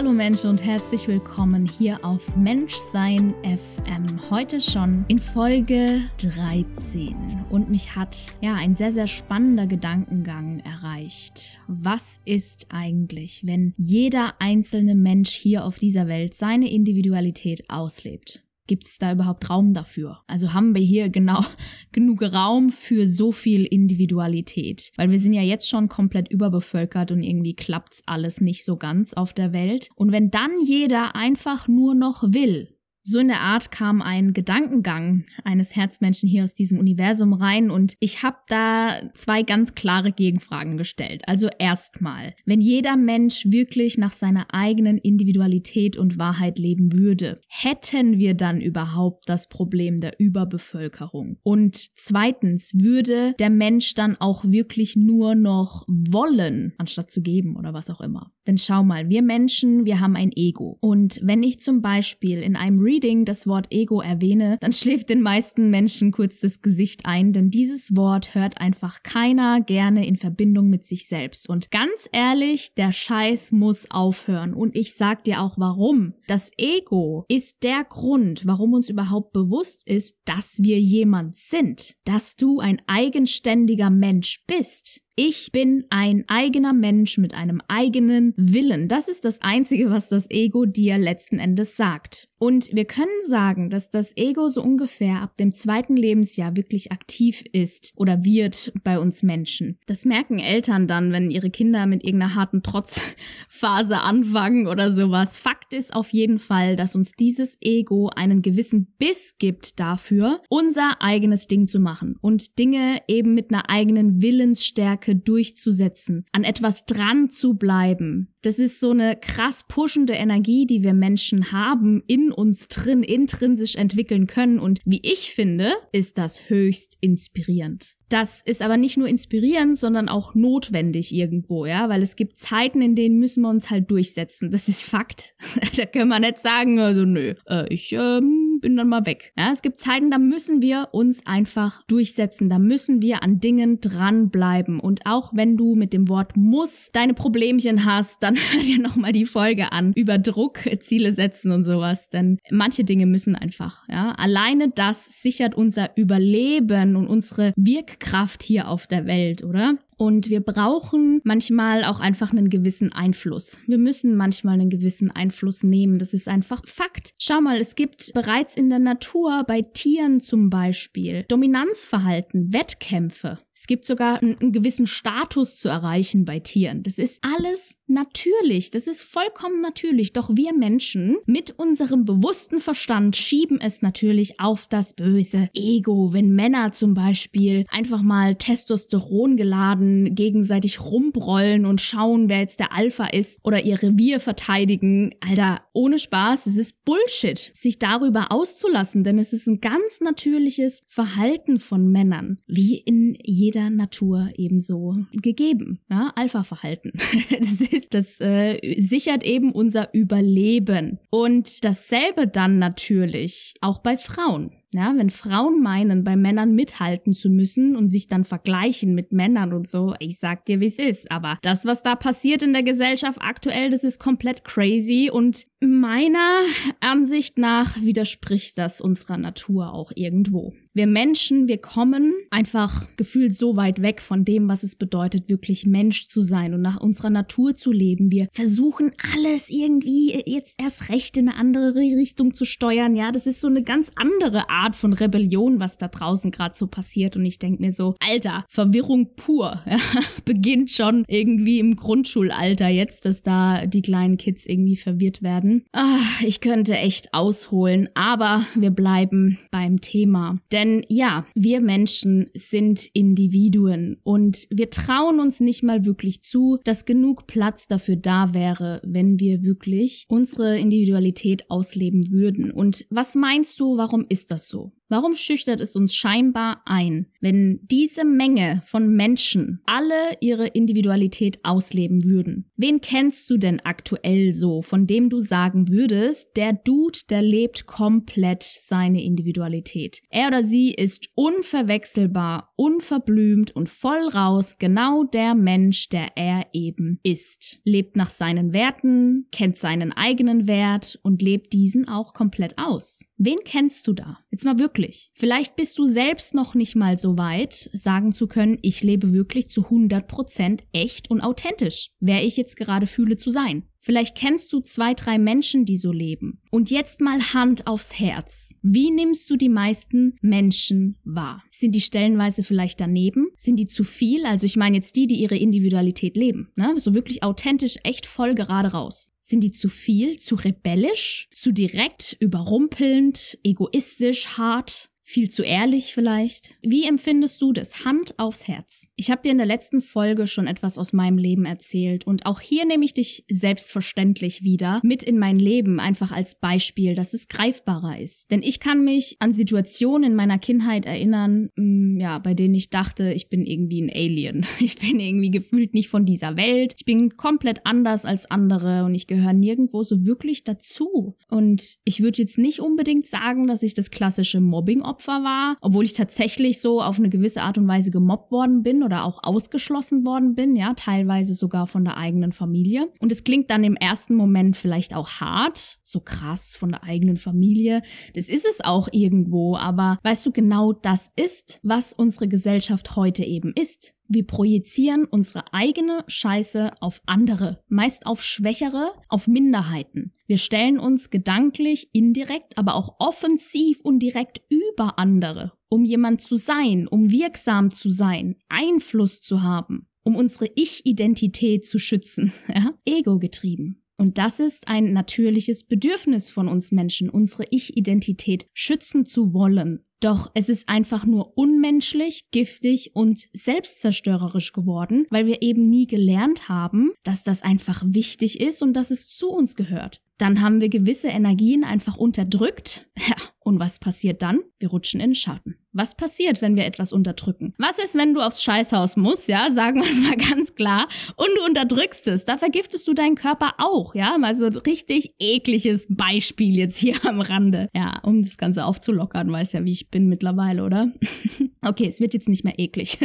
Hallo Menschen und herzlich willkommen hier auf Menschsein FM. Heute schon in Folge 13 und mich hat ja ein sehr, sehr spannender Gedankengang erreicht. Was ist eigentlich, wenn jeder einzelne Mensch hier auf dieser Welt seine Individualität auslebt? Gibt es da überhaupt Raum dafür? Also haben wir hier genau genug Raum für so viel Individualität? Weil wir sind ja jetzt schon komplett überbevölkert und irgendwie klappt's alles nicht so ganz auf der Welt. Und wenn dann jeder einfach nur noch will, so in der Art kam ein Gedankengang eines Herzmenschen hier aus diesem Universum rein und ich habe da zwei ganz klare Gegenfragen gestellt. Also erstmal, wenn jeder Mensch wirklich nach seiner eigenen Individualität und Wahrheit leben würde, hätten wir dann überhaupt das Problem der Überbevölkerung? Und zweitens, würde der Mensch dann auch wirklich nur noch wollen, anstatt zu geben oder was auch immer? Denn schau mal, wir Menschen, wir haben ein Ego. Und wenn ich zum Beispiel in einem Reading das Wort Ego erwähne, dann schläft den meisten Menschen kurz das Gesicht ein, denn dieses Wort hört einfach keiner gerne in Verbindung mit sich selbst. Und ganz ehrlich, der Scheiß muss aufhören. Und ich sag dir auch warum. Das Ego ist der Grund, warum uns überhaupt bewusst ist, dass wir jemand sind. Dass du ein eigenständiger Mensch bist. Ich bin ein eigener Mensch mit einem eigenen Willen. Das ist das Einzige, was das Ego dir letzten Endes sagt. Und wir können sagen, dass das Ego so ungefähr ab dem zweiten Lebensjahr wirklich aktiv ist oder wird bei uns Menschen. Das merken Eltern dann, wenn ihre Kinder mit irgendeiner harten Trotzphase anfangen oder sowas. Fakt ist auf jeden Fall, dass uns dieses Ego einen gewissen Biss gibt dafür, unser eigenes Ding zu machen und Dinge eben mit einer eigenen Willensstärke durchzusetzen, an etwas dran zu bleiben. Das ist so eine krass pushende Energie, die wir Menschen haben in uns drin intrinsisch entwickeln können. Und wie ich finde, ist das höchst inspirierend. Das ist aber nicht nur inspirierend, sondern auch notwendig irgendwo, ja, weil es gibt Zeiten, in denen müssen wir uns halt durchsetzen. Das ist Fakt. da können wir nicht sagen, also nö, äh, ich ähm, bin dann mal weg. Ja, es gibt Zeiten, da müssen wir uns einfach durchsetzen, da müssen wir an Dingen dranbleiben. Und auch wenn du mit dem Wort muss deine Problemchen hast, dann hör dir nochmal die Folge an über Druck, Ziele setzen und sowas. Denn manche Dinge müssen einfach, ja. Alleine das sichert unser Überleben und unsere Wirkkraft Kraft hier auf der Welt, oder? Und wir brauchen manchmal auch einfach einen gewissen Einfluss. Wir müssen manchmal einen gewissen Einfluss nehmen. Das ist einfach Fakt. Schau mal, es gibt bereits in der Natur, bei Tieren zum Beispiel, Dominanzverhalten, Wettkämpfe. Es gibt sogar einen, einen, gewissen Status zu erreichen bei Tieren. Das ist alles natürlich. Das ist vollkommen natürlich. Doch wir Menschen mit unserem bewussten Verstand schieben es natürlich auf das böse Ego. Wenn Männer zum Beispiel einfach mal Testosteron geladen gegenseitig rumbrollen und schauen, wer jetzt der Alpha ist oder ihr Revier verteidigen. Alter, ohne Spaß, es ist Bullshit, sich darüber auszulassen, denn es ist ein ganz natürliches Verhalten von Männern, wie in jedem jeder Natur ebenso gegeben. Ja, Alpha-Verhalten. das ist, das äh, sichert eben unser Überleben. Und dasselbe dann natürlich auch bei Frauen. Ja, wenn Frauen meinen, bei Männern mithalten zu müssen und sich dann vergleichen mit Männern und so, ich sag dir, wie es ist. Aber das, was da passiert in der Gesellschaft aktuell, das ist komplett crazy und meiner Ansicht nach widerspricht das unserer Natur auch irgendwo. Wir Menschen, wir kommen einfach gefühlt so weit weg von dem, was es bedeutet, wirklich Mensch zu sein und nach unserer Natur zu leben. Wir versuchen alles irgendwie jetzt erst recht in eine andere Richtung zu steuern. Ja, das ist so eine ganz andere Art Art von Rebellion, was da draußen gerade so passiert. Und ich denke mir so, Alter, Verwirrung pur. Ja, beginnt schon irgendwie im Grundschulalter jetzt, dass da die kleinen Kids irgendwie verwirrt werden. Ach, ich könnte echt ausholen, aber wir bleiben beim Thema. Denn ja, wir Menschen sind Individuen und wir trauen uns nicht mal wirklich zu, dass genug Platz dafür da wäre, wenn wir wirklich unsere Individualität ausleben würden. Und was meinst du, warum ist das so? Warum schüchtert es uns scheinbar ein, wenn diese Menge von Menschen alle ihre Individualität ausleben würden? Wen kennst du denn aktuell so, von dem du sagen würdest, der Dude, der lebt komplett seine Individualität? Er oder sie ist unverwechselbar, unverblümt und voll raus genau der Mensch, der er eben ist. Lebt nach seinen Werten, kennt seinen eigenen Wert und lebt diesen auch komplett aus. Wen kennst du da? Jetzt mal wirklich. Vielleicht bist du selbst noch nicht mal so weit, sagen zu können, ich lebe wirklich zu 100% echt und authentisch, wer ich jetzt gerade fühle zu sein. Vielleicht kennst du zwei, drei Menschen, die so leben. Und jetzt mal Hand aufs Herz. Wie nimmst du die meisten Menschen wahr? Sind die stellenweise vielleicht daneben? Sind die zu viel? Also ich meine jetzt die, die ihre Individualität leben. Ne? So wirklich authentisch, echt voll gerade raus. Sind die zu viel, zu rebellisch, zu direkt, überrumpelnd, egoistisch, hart? Viel zu ehrlich vielleicht? Wie empfindest du das? Hand aufs Herz. Ich habe dir in der letzten Folge schon etwas aus meinem Leben erzählt und auch hier nehme ich dich selbstverständlich wieder mit in mein Leben, einfach als Beispiel, dass es greifbarer ist. Denn ich kann mich an Situationen in meiner Kindheit erinnern, mh, mm, ja, bei denen ich dachte, ich bin irgendwie ein Alien. Ich bin irgendwie gefühlt nicht von dieser Welt. Ich bin komplett anders als andere und ich gehöre nirgendwo so wirklich dazu. Und ich würde jetzt nicht unbedingt sagen, dass ich das klassische Mobbing Opfer war, obwohl ich tatsächlich so auf eine gewisse Art und Weise gemobbt worden bin oder auch ausgeschlossen worden bin, ja, teilweise sogar von der eigenen Familie. Und es klingt dann im ersten Moment vielleicht auch hart, so krass von der eigenen Familie. Das ist es auch irgendwo, aber weißt du, genau das ist, was unsere Gesellschaft heute eben ist. Wir projizieren unsere eigene Scheiße auf andere, meist auf Schwächere, auf Minderheiten. Wir stellen uns gedanklich, indirekt, aber auch offensiv und direkt über andere, um jemand zu sein, um wirksam zu sein, Einfluss zu haben, um unsere Ich-Identität zu schützen, ja? ego getrieben. Und das ist ein natürliches Bedürfnis von uns Menschen, unsere Ich-Identität schützen zu wollen, doch es ist einfach nur unmenschlich, giftig und selbstzerstörerisch geworden, weil wir eben nie gelernt haben, dass das einfach wichtig ist und dass es zu uns gehört. Dann haben wir gewisse Energien einfach unterdrückt. Ja, und was passiert dann? Wir rutschen in den Schatten. Was passiert, wenn wir etwas unterdrücken? Was ist, wenn du aufs Scheißhaus musst, ja? Sagen wir es mal ganz klar. Und du unterdrückst es. Da vergiftest du deinen Körper auch, ja? Mal so ein richtig ekliges Beispiel jetzt hier am Rande. Ja, um das Ganze aufzulockern, weiß ja, wie ich bin mittlerweile, oder? okay, es wird jetzt nicht mehr eklig.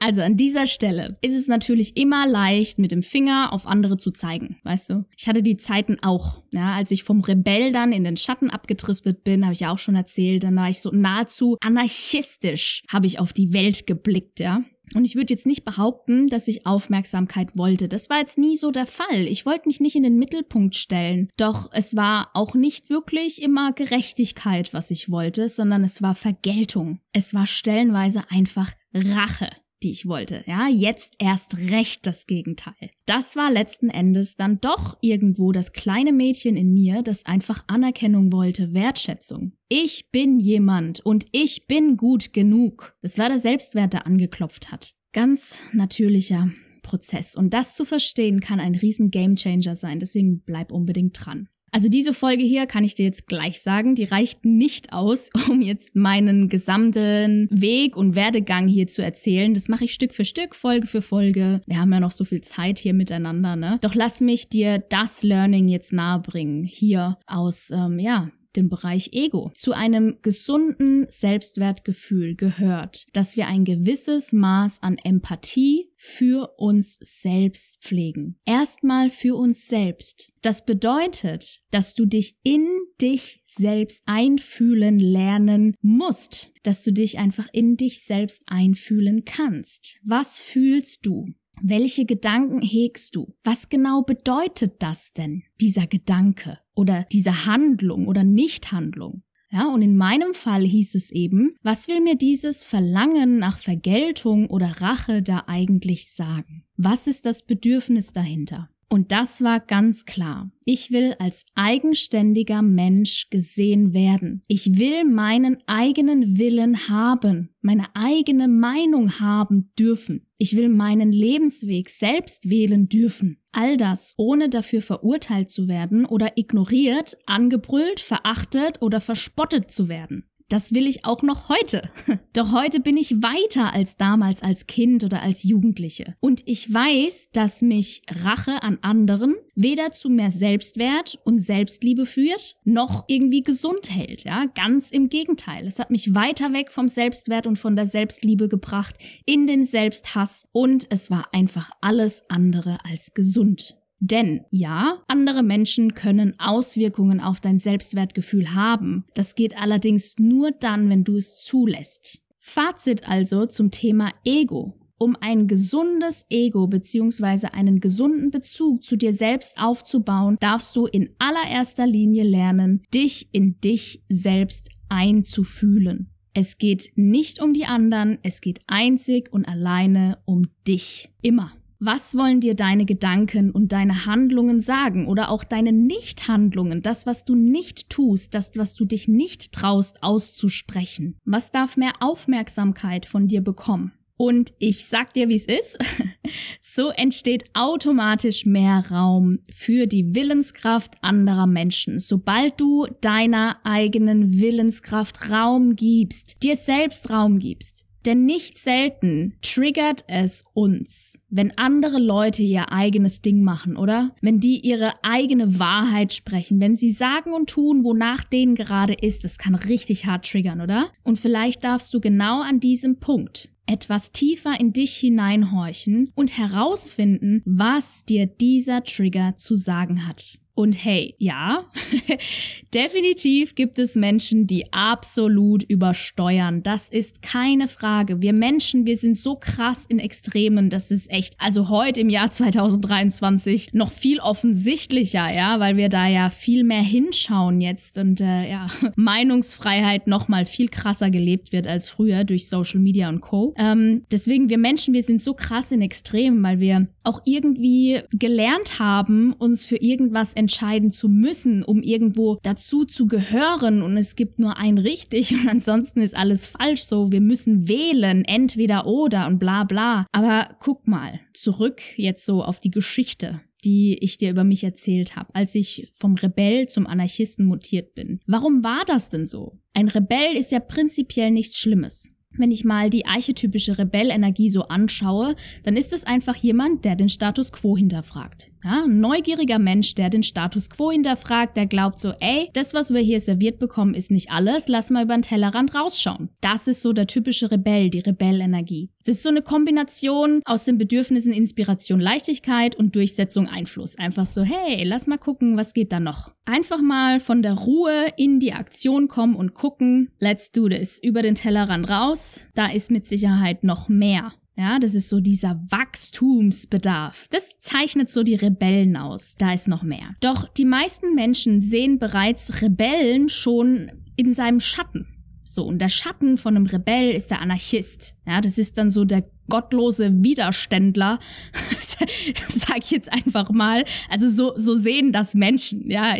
also an dieser Stelle ist es natürlich immer leicht, mit dem Finger auf andere zu zeigen, weißt du? Ich hatte die Zeiten auch, ja, als ich vom Rebell dann in den Schatten abgedriftet bin, habe ich ja auch schon erzählt, dann war ich so nahezu anarchistisch habe ich auf die Welt geblickt, ja. Und ich würde jetzt nicht behaupten, dass ich Aufmerksamkeit wollte. Das war jetzt nie so der Fall. Ich wollte mich nicht in den Mittelpunkt stellen. Doch es war auch nicht wirklich immer Gerechtigkeit, was ich wollte, sondern es war Vergeltung. Es war stellenweise einfach Rache die ich wollte. Ja, jetzt erst recht das Gegenteil. Das war letzten Endes dann doch irgendwo das kleine Mädchen in mir, das einfach Anerkennung wollte, Wertschätzung. Ich bin jemand und ich bin gut genug. Das war der Selbstwert, der angeklopft hat. Ganz natürlicher Prozess. Und das zu verstehen kann ein riesen Gamechanger sein. Deswegen bleib unbedingt dran. Also diese Folge hier kann ich dir jetzt gleich sagen, die reicht nicht aus, um jetzt meinen gesamten Weg und Werdegang hier zu erzählen. Das mache ich Stück für Stück, Folge für Folge. Wir haben ja noch so viel Zeit hier miteinander, ne? Doch lass mich dir das Learning jetzt nahebringen, hier aus, ähm, ja, dem Bereich Ego. Zu einem gesunden Selbstwertgefühl gehört, dass wir ein gewisses Maß an Empathie für uns selbst pflegen. Erstmal für uns selbst. Das bedeutet, dass du dich in dich selbst einfühlen lernen musst, dass du dich einfach in dich selbst einfühlen kannst. Was fühlst du? Welche Gedanken hegst du? Was genau bedeutet das denn, dieser Gedanke oder diese Handlung oder Nichthandlung? Ja, und in meinem Fall hieß es eben, was will mir dieses Verlangen nach Vergeltung oder Rache da eigentlich sagen? Was ist das Bedürfnis dahinter? Und das war ganz klar. Ich will als eigenständiger Mensch gesehen werden. Ich will meinen eigenen Willen haben, meine eigene Meinung haben dürfen. Ich will meinen Lebensweg selbst wählen dürfen. All das, ohne dafür verurteilt zu werden oder ignoriert, angebrüllt, verachtet oder verspottet zu werden. Das will ich auch noch heute. Doch heute bin ich weiter als damals als Kind oder als Jugendliche. Und ich weiß, dass mich Rache an anderen weder zu mehr Selbstwert und Selbstliebe führt, noch irgendwie gesund hält. Ja, ganz im Gegenteil. Es hat mich weiter weg vom Selbstwert und von der Selbstliebe gebracht, in den Selbsthass und es war einfach alles andere als gesund. Denn ja, andere Menschen können Auswirkungen auf dein Selbstwertgefühl haben. Das geht allerdings nur dann, wenn du es zulässt. Fazit also zum Thema Ego. Um ein gesundes Ego bzw. einen gesunden Bezug zu dir selbst aufzubauen, darfst du in allererster Linie lernen, dich in dich selbst einzufühlen. Es geht nicht um die anderen, es geht einzig und alleine um dich. Immer. Was wollen dir deine Gedanken und deine Handlungen sagen oder auch deine Nichthandlungen, das, was du nicht tust, das, was du dich nicht traust auszusprechen? Was darf mehr Aufmerksamkeit von dir bekommen? Und ich sag dir, wie es ist. so entsteht automatisch mehr Raum für die Willenskraft anderer Menschen. Sobald du deiner eigenen Willenskraft Raum gibst, dir selbst Raum gibst, denn nicht selten triggert es uns, wenn andere Leute ihr eigenes Ding machen, oder? Wenn die ihre eigene Wahrheit sprechen, wenn sie sagen und tun, wonach denen gerade ist, das kann richtig hart triggern, oder? Und vielleicht darfst du genau an diesem Punkt etwas tiefer in dich hineinhorchen und herausfinden, was dir dieser Trigger zu sagen hat. Und hey, ja, definitiv gibt es Menschen, die absolut übersteuern. Das ist keine Frage. Wir Menschen, wir sind so krass in Extremen, das ist echt, also heute im Jahr 2023 noch viel offensichtlicher, ja, weil wir da ja viel mehr hinschauen jetzt und äh, ja, Meinungsfreiheit noch mal viel krasser gelebt wird als früher durch Social Media und Co. Ähm, deswegen, wir Menschen, wir sind so krass in Extremen, weil wir auch irgendwie gelernt haben, uns für irgendwas entscheiden zu müssen, um irgendwo dazu zu gehören und es gibt nur ein richtig und ansonsten ist alles falsch so. Wir müssen wählen, entweder oder und bla bla. Aber guck mal, zurück jetzt so auf die Geschichte die ich dir über mich erzählt habe, als ich vom Rebell zum Anarchisten mutiert bin. Warum war das denn so? Ein Rebell ist ja prinzipiell nichts Schlimmes wenn ich mal die archetypische Rebellenergie so anschaue, dann ist es einfach jemand, der den Status quo hinterfragt. Ja, ein neugieriger Mensch, der den Status quo hinterfragt, der glaubt so, ey, das, was wir hier serviert bekommen, ist nicht alles, lass mal über den Tellerrand rausschauen. Das ist so der typische Rebell, die Rebellenergie. Das ist so eine Kombination aus den Bedürfnissen Inspiration, Leichtigkeit und Durchsetzung, Einfluss. Einfach so, hey, lass mal gucken, was geht da noch. Einfach mal von der Ruhe in die Aktion kommen und gucken, let's do this. Über den Tellerrand raus, da ist mit Sicherheit noch mehr. Ja, das ist so dieser Wachstumsbedarf. Das zeichnet so die Rebellen aus. Da ist noch mehr. Doch die meisten Menschen sehen bereits Rebellen schon in seinem Schatten. So, und der Schatten von einem Rebell ist der Anarchist. Ja, das ist dann so der gottlose Widerständler, sag ich jetzt einfach mal. Also so, so sehen das Menschen, ja,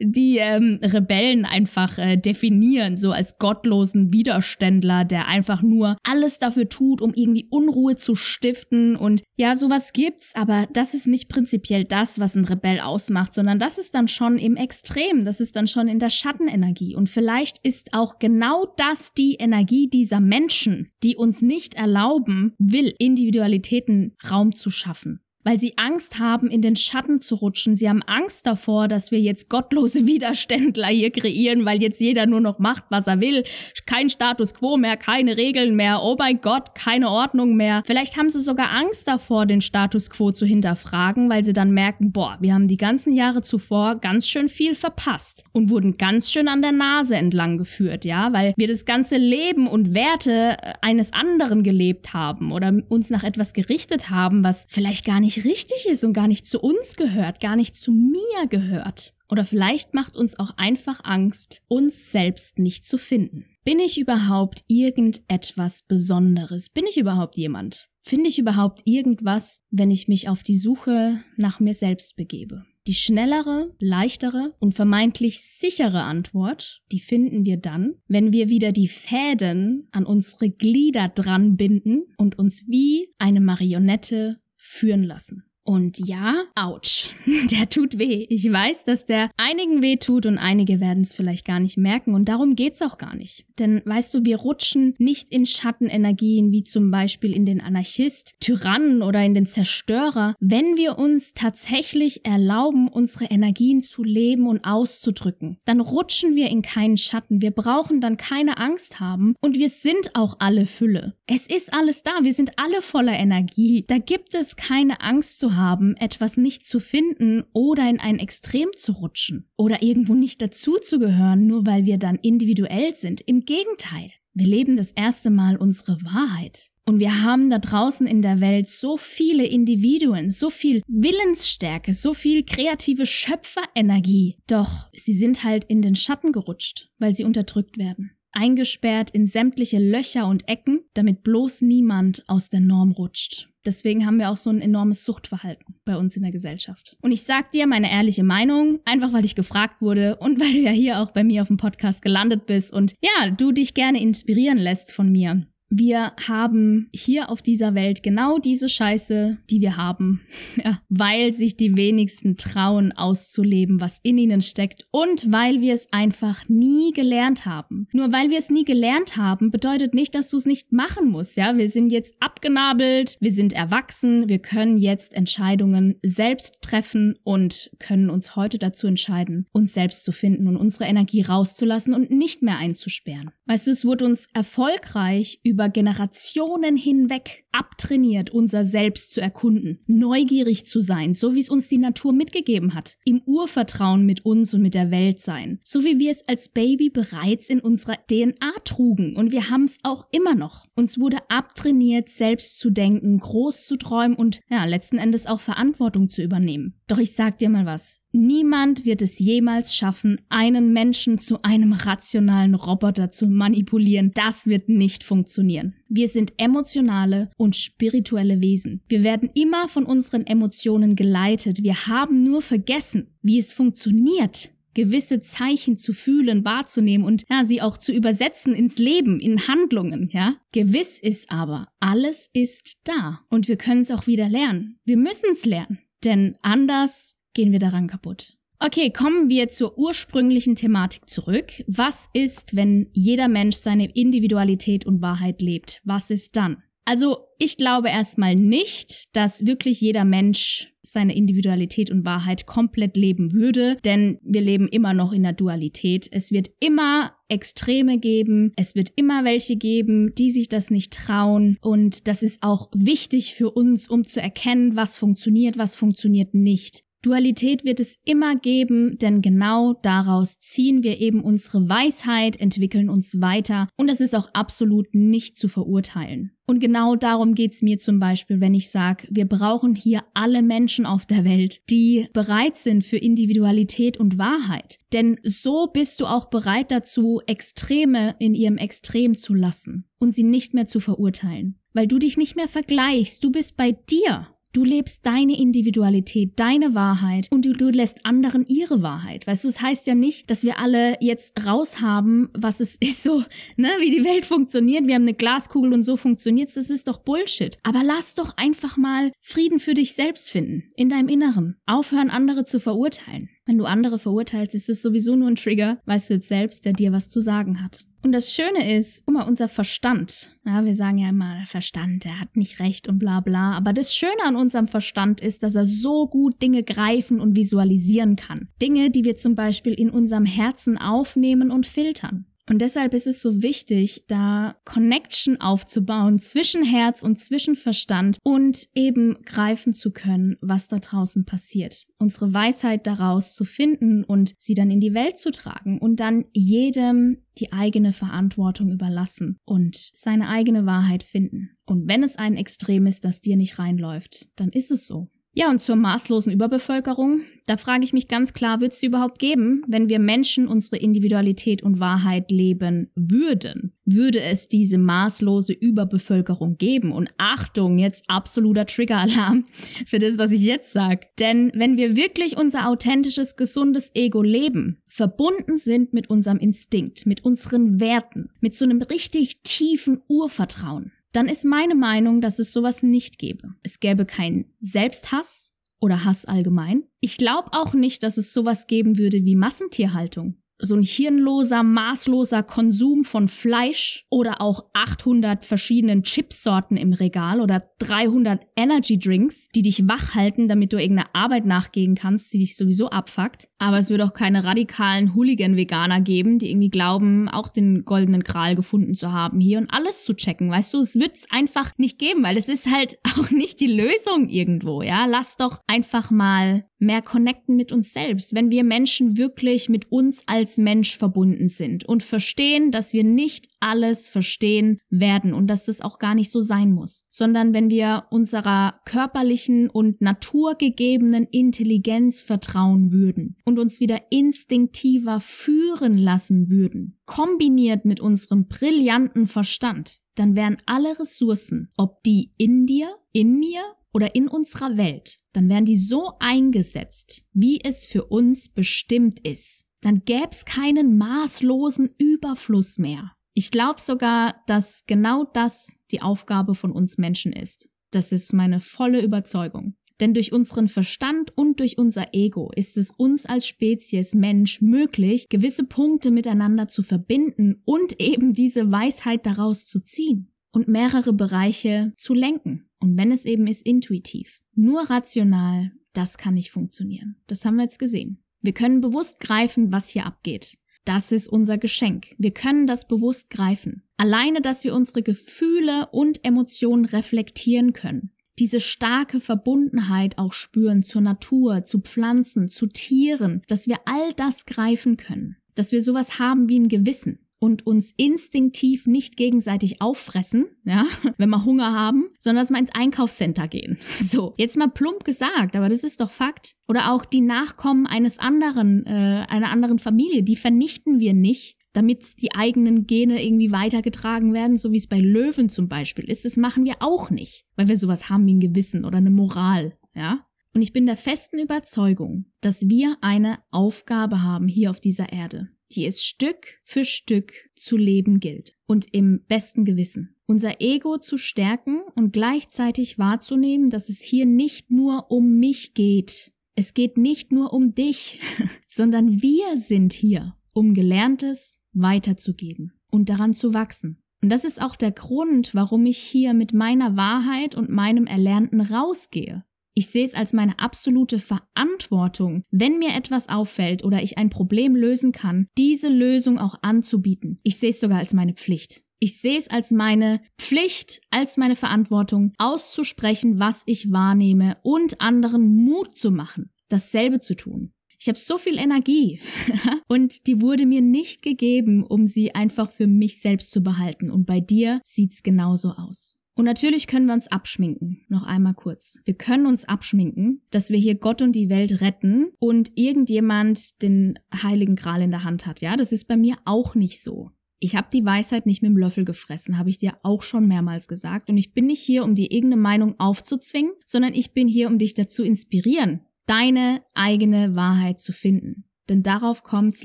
die ähm, Rebellen einfach äh, definieren, so als gottlosen Widerständler, der einfach nur alles dafür tut, um irgendwie Unruhe zu stiften. Und ja, sowas gibt's, aber das ist nicht prinzipiell das, was ein Rebell ausmacht, sondern das ist dann schon im Extrem, das ist dann schon in der Schattenenergie. Und vielleicht ist auch genau das die Energie dieser Menschen, die uns nicht erlauben, will, Individualitäten Raum zu schaffen weil sie Angst haben, in den Schatten zu rutschen. Sie haben Angst davor, dass wir jetzt gottlose Widerständler hier kreieren, weil jetzt jeder nur noch macht, was er will. Kein Status quo mehr, keine Regeln mehr. Oh mein Gott, keine Ordnung mehr. Vielleicht haben sie sogar Angst davor, den Status quo zu hinterfragen, weil sie dann merken, boah, wir haben die ganzen Jahre zuvor ganz schön viel verpasst und wurden ganz schön an der Nase entlang geführt, ja, weil wir das ganze Leben und Werte äh, eines anderen gelebt haben oder uns nach etwas gerichtet haben, was vielleicht gar nicht nicht richtig ist und gar nicht zu uns gehört, gar nicht zu mir gehört. Oder vielleicht macht uns auch einfach Angst, uns selbst nicht zu finden. Bin ich überhaupt irgendetwas Besonderes? Bin ich überhaupt jemand? Finde ich überhaupt irgendwas, wenn ich mich auf die Suche nach mir selbst begebe? Die schnellere, leichtere und vermeintlich sichere Antwort, die finden wir dann, wenn wir wieder die Fäden an unsere Glieder dran binden und uns wie eine Marionette führen lassen. Und ja, ouch, der tut weh. Ich weiß, dass der einigen weh tut und einige werden es vielleicht gar nicht merken und darum geht's auch gar nicht. Denn weißt du, wir rutschen nicht in Schattenenergien wie zum Beispiel in den Anarchist, Tyrannen oder in den Zerstörer, wenn wir uns tatsächlich erlauben, unsere Energien zu leben und auszudrücken. Dann rutschen wir in keinen Schatten. Wir brauchen dann keine Angst haben und wir sind auch alle Fülle. Es ist alles da. Wir sind alle voller Energie. Da gibt es keine Angst zu haben, etwas nicht zu finden oder in ein Extrem zu rutschen oder irgendwo nicht dazuzugehören, nur weil wir dann individuell sind. Im Gegenteil, wir leben das erste Mal unsere Wahrheit. Und wir haben da draußen in der Welt so viele Individuen, so viel Willensstärke, so viel kreative Schöpferenergie. Doch sie sind halt in den Schatten gerutscht, weil sie unterdrückt werden. Eingesperrt in sämtliche Löcher und Ecken, damit bloß niemand aus der Norm rutscht. Deswegen haben wir auch so ein enormes Suchtverhalten bei uns in der Gesellschaft. Und ich sag dir meine ehrliche Meinung, einfach weil ich gefragt wurde und weil du ja hier auch bei mir auf dem Podcast gelandet bist und ja, du dich gerne inspirieren lässt von mir. Wir haben hier auf dieser Welt genau diese Scheiße, die wir haben, ja, weil sich die wenigsten trauen auszuleben, was in ihnen steckt und weil wir es einfach nie gelernt haben. Nur weil wir es nie gelernt haben, bedeutet nicht, dass du es nicht machen musst, ja? Wir sind jetzt abgenabelt, wir sind erwachsen, wir können jetzt Entscheidungen selbst treffen und können uns heute dazu entscheiden, uns selbst zu finden und unsere Energie rauszulassen und nicht mehr einzusperren. Weißt du, es wurde uns erfolgreich über über Generationen hinweg abtrainiert, unser Selbst zu erkunden, neugierig zu sein, so wie es uns die Natur mitgegeben hat, im Urvertrauen mit uns und mit der Welt sein, so wie wir es als Baby bereits in unserer DNA trugen und wir haben es auch immer noch. Uns wurde abtrainiert, selbst zu denken, groß zu träumen und ja, letzten Endes auch Verantwortung zu übernehmen. Doch ich sag dir mal was. Niemand wird es jemals schaffen, einen Menschen zu einem rationalen Roboter zu manipulieren. Das wird nicht funktionieren. Wir sind emotionale und spirituelle Wesen. Wir werden immer von unseren Emotionen geleitet. Wir haben nur vergessen, wie es funktioniert, gewisse Zeichen zu fühlen, wahrzunehmen und ja, sie auch zu übersetzen ins Leben, in Handlungen, ja. Gewiss ist aber, alles ist da und wir können es auch wieder lernen. Wir müssen es lernen, denn anders gehen wir daran kaputt. Okay, kommen wir zur ursprünglichen Thematik zurück. Was ist, wenn jeder Mensch seine Individualität und Wahrheit lebt? Was ist dann? Also ich glaube erstmal nicht, dass wirklich jeder Mensch seine Individualität und Wahrheit komplett leben würde, denn wir leben immer noch in der Dualität. Es wird immer Extreme geben, es wird immer welche geben, die sich das nicht trauen und das ist auch wichtig für uns, um zu erkennen, was funktioniert, was funktioniert nicht. Dualität wird es immer geben, denn genau daraus ziehen wir eben unsere Weisheit, entwickeln uns weiter und es ist auch absolut nicht zu verurteilen. Und genau darum geht's mir zum Beispiel, wenn ich sage, wir brauchen hier alle Menschen auf der Welt, die bereit sind für Individualität und Wahrheit. Denn so bist du auch bereit dazu, Extreme in ihrem Extrem zu lassen und sie nicht mehr zu verurteilen. Weil du dich nicht mehr vergleichst, du bist bei dir Du lebst deine Individualität, deine Wahrheit und du, du lässt anderen ihre Wahrheit. Weißt du, es das heißt ja nicht, dass wir alle jetzt raushaben, was es ist so, ne, wie die Welt funktioniert. Wir haben eine Glaskugel und so funktioniert's. Das ist doch Bullshit. Aber lass doch einfach mal Frieden für dich selbst finden, in deinem Inneren. Aufhören, andere zu verurteilen. Wenn du andere verurteilst, ist es sowieso nur ein Trigger, weißt du jetzt selbst, der dir was zu sagen hat. Und das Schöne ist, guck mal, unser Verstand, ja, wir sagen ja immer, der Verstand, der hat nicht recht und bla bla, aber das Schöne an unserem Verstand ist, dass er so gut Dinge greifen und visualisieren kann. Dinge, die wir zum Beispiel in unserem Herzen aufnehmen und filtern. Und deshalb ist es so wichtig, da Connection aufzubauen zwischen Herz und zwischen Verstand und eben greifen zu können, was da draußen passiert. Unsere Weisheit daraus zu finden und sie dann in die Welt zu tragen und dann jedem die eigene Verantwortung überlassen und seine eigene Wahrheit finden. Und wenn es ein Extrem ist, das dir nicht reinläuft, dann ist es so. Ja, und zur maßlosen Überbevölkerung, da frage ich mich ganz klar, wird es überhaupt geben, wenn wir Menschen unsere Individualität und Wahrheit leben würden? Würde es diese maßlose Überbevölkerung geben? Und Achtung, jetzt absoluter Triggeralarm für das, was ich jetzt sage. Denn wenn wir wirklich unser authentisches, gesundes Ego leben, verbunden sind mit unserem Instinkt, mit unseren Werten, mit so einem richtig tiefen Urvertrauen, dann ist meine Meinung, dass es sowas nicht gäbe. Es gäbe keinen Selbsthass oder Hass allgemein. Ich glaube auch nicht, dass es sowas geben würde wie Massentierhaltung so ein hirnloser, maßloser Konsum von Fleisch oder auch 800 verschiedenen Chipsorten im Regal oder 300 Energy Drinks, die dich wach halten, damit du irgendeiner Arbeit nachgehen kannst, die dich sowieso abfuckt. Aber es wird auch keine radikalen Hooligan-Veganer geben, die irgendwie glauben, auch den goldenen Gral gefunden zu haben hier und alles zu checken. Weißt du, es wird es einfach nicht geben, weil es ist halt auch nicht die Lösung irgendwo, ja. Lass doch einfach mal mehr connecten mit uns selbst, wenn wir Menschen wirklich mit uns als Mensch verbunden sind und verstehen, dass wir nicht alles verstehen werden und dass das auch gar nicht so sein muss, sondern wenn wir unserer körperlichen und naturgegebenen Intelligenz vertrauen würden und uns wieder instinktiver führen lassen würden, kombiniert mit unserem brillanten Verstand, dann wären alle Ressourcen, ob die in dir, in mir oder in unserer Welt, dann werden die so eingesetzt, wie es für uns bestimmt ist. Dann gäbe es keinen maßlosen Überfluss mehr. Ich glaube sogar, dass genau das die Aufgabe von uns Menschen ist. Das ist meine volle Überzeugung. Denn durch unseren Verstand und durch unser Ego ist es uns als Spezies Mensch möglich, gewisse Punkte miteinander zu verbinden und eben diese Weisheit daraus zu ziehen und mehrere Bereiche zu lenken. Und wenn es eben ist intuitiv, nur rational, das kann nicht funktionieren. Das haben wir jetzt gesehen. Wir können bewusst greifen, was hier abgeht. Das ist unser Geschenk. Wir können das bewusst greifen. Alleine, dass wir unsere Gefühle und Emotionen reflektieren können. Diese starke Verbundenheit auch spüren zur Natur, zu Pflanzen, zu Tieren, dass wir all das greifen können. Dass wir sowas haben wie ein Gewissen und uns instinktiv nicht gegenseitig auffressen, ja, wenn wir Hunger haben, sondern dass wir ins Einkaufscenter gehen. So, jetzt mal plump gesagt, aber das ist doch Fakt. Oder auch die Nachkommen eines anderen, äh, einer anderen Familie, die vernichten wir nicht, damit die eigenen Gene irgendwie weitergetragen werden, so wie es bei Löwen zum Beispiel ist. Das machen wir auch nicht, weil wir sowas haben wie ein Gewissen oder eine Moral, ja. Und ich bin der festen Überzeugung, dass wir eine Aufgabe haben hier auf dieser Erde die es Stück für Stück zu leben gilt und im besten Gewissen. Unser Ego zu stärken und gleichzeitig wahrzunehmen, dass es hier nicht nur um mich geht. Es geht nicht nur um dich, sondern wir sind hier, um Gelerntes weiterzugeben und daran zu wachsen. Und das ist auch der Grund, warum ich hier mit meiner Wahrheit und meinem Erlernten rausgehe. Ich sehe es als meine absolute Verantwortung, wenn mir etwas auffällt oder ich ein Problem lösen kann, diese Lösung auch anzubieten. Ich sehe es sogar als meine Pflicht. Ich sehe es als meine Pflicht, als meine Verantwortung, auszusprechen, was ich wahrnehme und anderen Mut zu machen, dasselbe zu tun. Ich habe so viel Energie und die wurde mir nicht gegeben, um sie einfach für mich selbst zu behalten. Und bei dir sieht's genauso aus. Und natürlich können wir uns abschminken. Noch einmal kurz. Wir können uns abschminken, dass wir hier Gott und die Welt retten und irgendjemand den heiligen Gral in der Hand hat. Ja, das ist bei mir auch nicht so. Ich habe die Weisheit nicht mit dem Löffel gefressen, habe ich dir auch schon mehrmals gesagt. Und ich bin nicht hier, um dir irgendeine Meinung aufzuzwingen, sondern ich bin hier, um dich dazu inspirieren, deine eigene Wahrheit zu finden. Denn darauf kommt es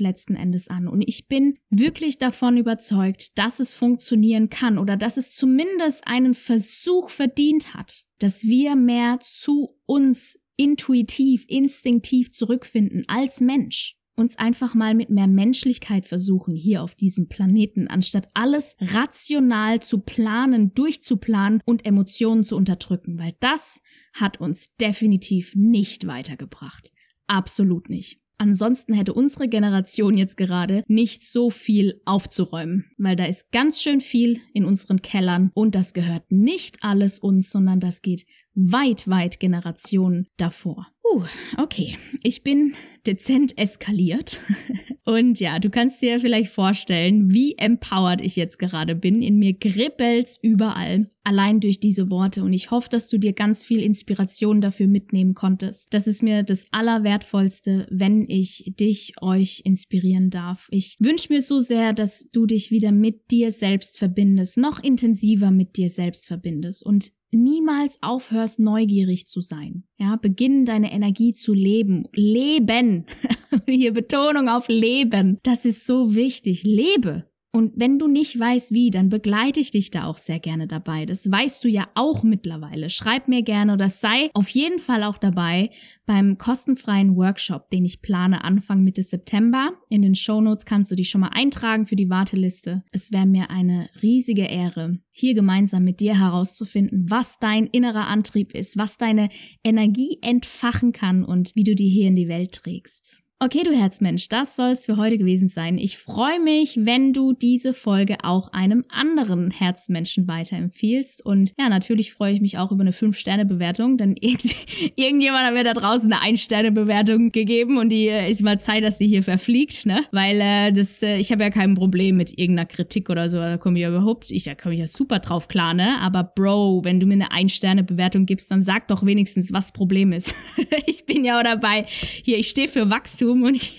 letzten Endes an. Und ich bin wirklich davon überzeugt, dass es funktionieren kann oder dass es zumindest einen Versuch verdient hat, dass wir mehr zu uns intuitiv, instinktiv zurückfinden als Mensch uns einfach mal mit mehr Menschlichkeit versuchen hier auf diesem Planeten, anstatt alles rational zu planen, durchzuplanen und Emotionen zu unterdrücken, weil das hat uns definitiv nicht weitergebracht. Absolut nicht. Ansonsten hätte unsere Generation jetzt gerade nicht so viel aufzuräumen, weil da ist ganz schön viel in unseren Kellern und das gehört nicht alles uns, sondern das geht weit, weit Generationen davor. Uh, okay. Ich bin dezent eskaliert. Und ja, du kannst dir vielleicht vorstellen, wie empowered ich jetzt gerade bin. In mir kribbelt's überall. Allein durch diese Worte. Und ich hoffe, dass du dir ganz viel Inspiration dafür mitnehmen konntest. Das ist mir das Allerwertvollste, wenn ich dich, euch inspirieren darf. Ich wünsche mir so sehr, dass du dich wieder mit dir selbst verbindest, noch intensiver mit dir selbst verbindest und niemals aufhörst, neugierig zu sein. Ja, beginn deine Energie zu leben. Leben. Hier Betonung auf Leben. Das ist so wichtig. Lebe. Und wenn du nicht weißt wie, dann begleite ich dich da auch sehr gerne dabei. Das weißt du ja auch mittlerweile. Schreib mir gerne oder sei auf jeden Fall auch dabei beim kostenfreien Workshop, den ich plane Anfang Mitte September. In den Shownotes kannst du dich schon mal eintragen für die Warteliste. Es wäre mir eine riesige Ehre, hier gemeinsam mit dir herauszufinden, was dein innerer Antrieb ist, was deine Energie entfachen kann und wie du die hier in die Welt trägst. Okay, du Herzmensch, das soll's für heute gewesen sein. Ich freue mich, wenn du diese Folge auch einem anderen Herzmenschen weiterempfiehlst. Und ja, natürlich freue ich mich auch über eine 5-Sterne-Bewertung, denn irgend irgendjemand hat mir da draußen eine 1-Sterne-Bewertung gegeben und die äh, ist mal Zeit, dass sie hier verfliegt, ne? Weil äh, das, äh, ich habe ja kein Problem mit irgendeiner Kritik oder so. Da komme ich ja überhaupt, ich da komme ich ja super drauf klar, ne? Aber Bro, wenn du mir eine 1-Sterne-Bewertung gibst, dann sag doch wenigstens, was Problem ist. ich bin ja auch dabei. Hier, ich stehe für Wachstum Wachstum und ich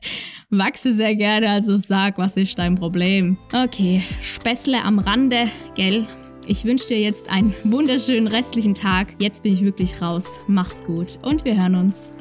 wachse sehr gerne, also sag, was ist dein Problem? Okay, Späßle am Rande, gell? Ich wünsche dir jetzt einen wunderschönen restlichen Tag. Jetzt bin ich wirklich raus. Mach's gut und wir hören uns.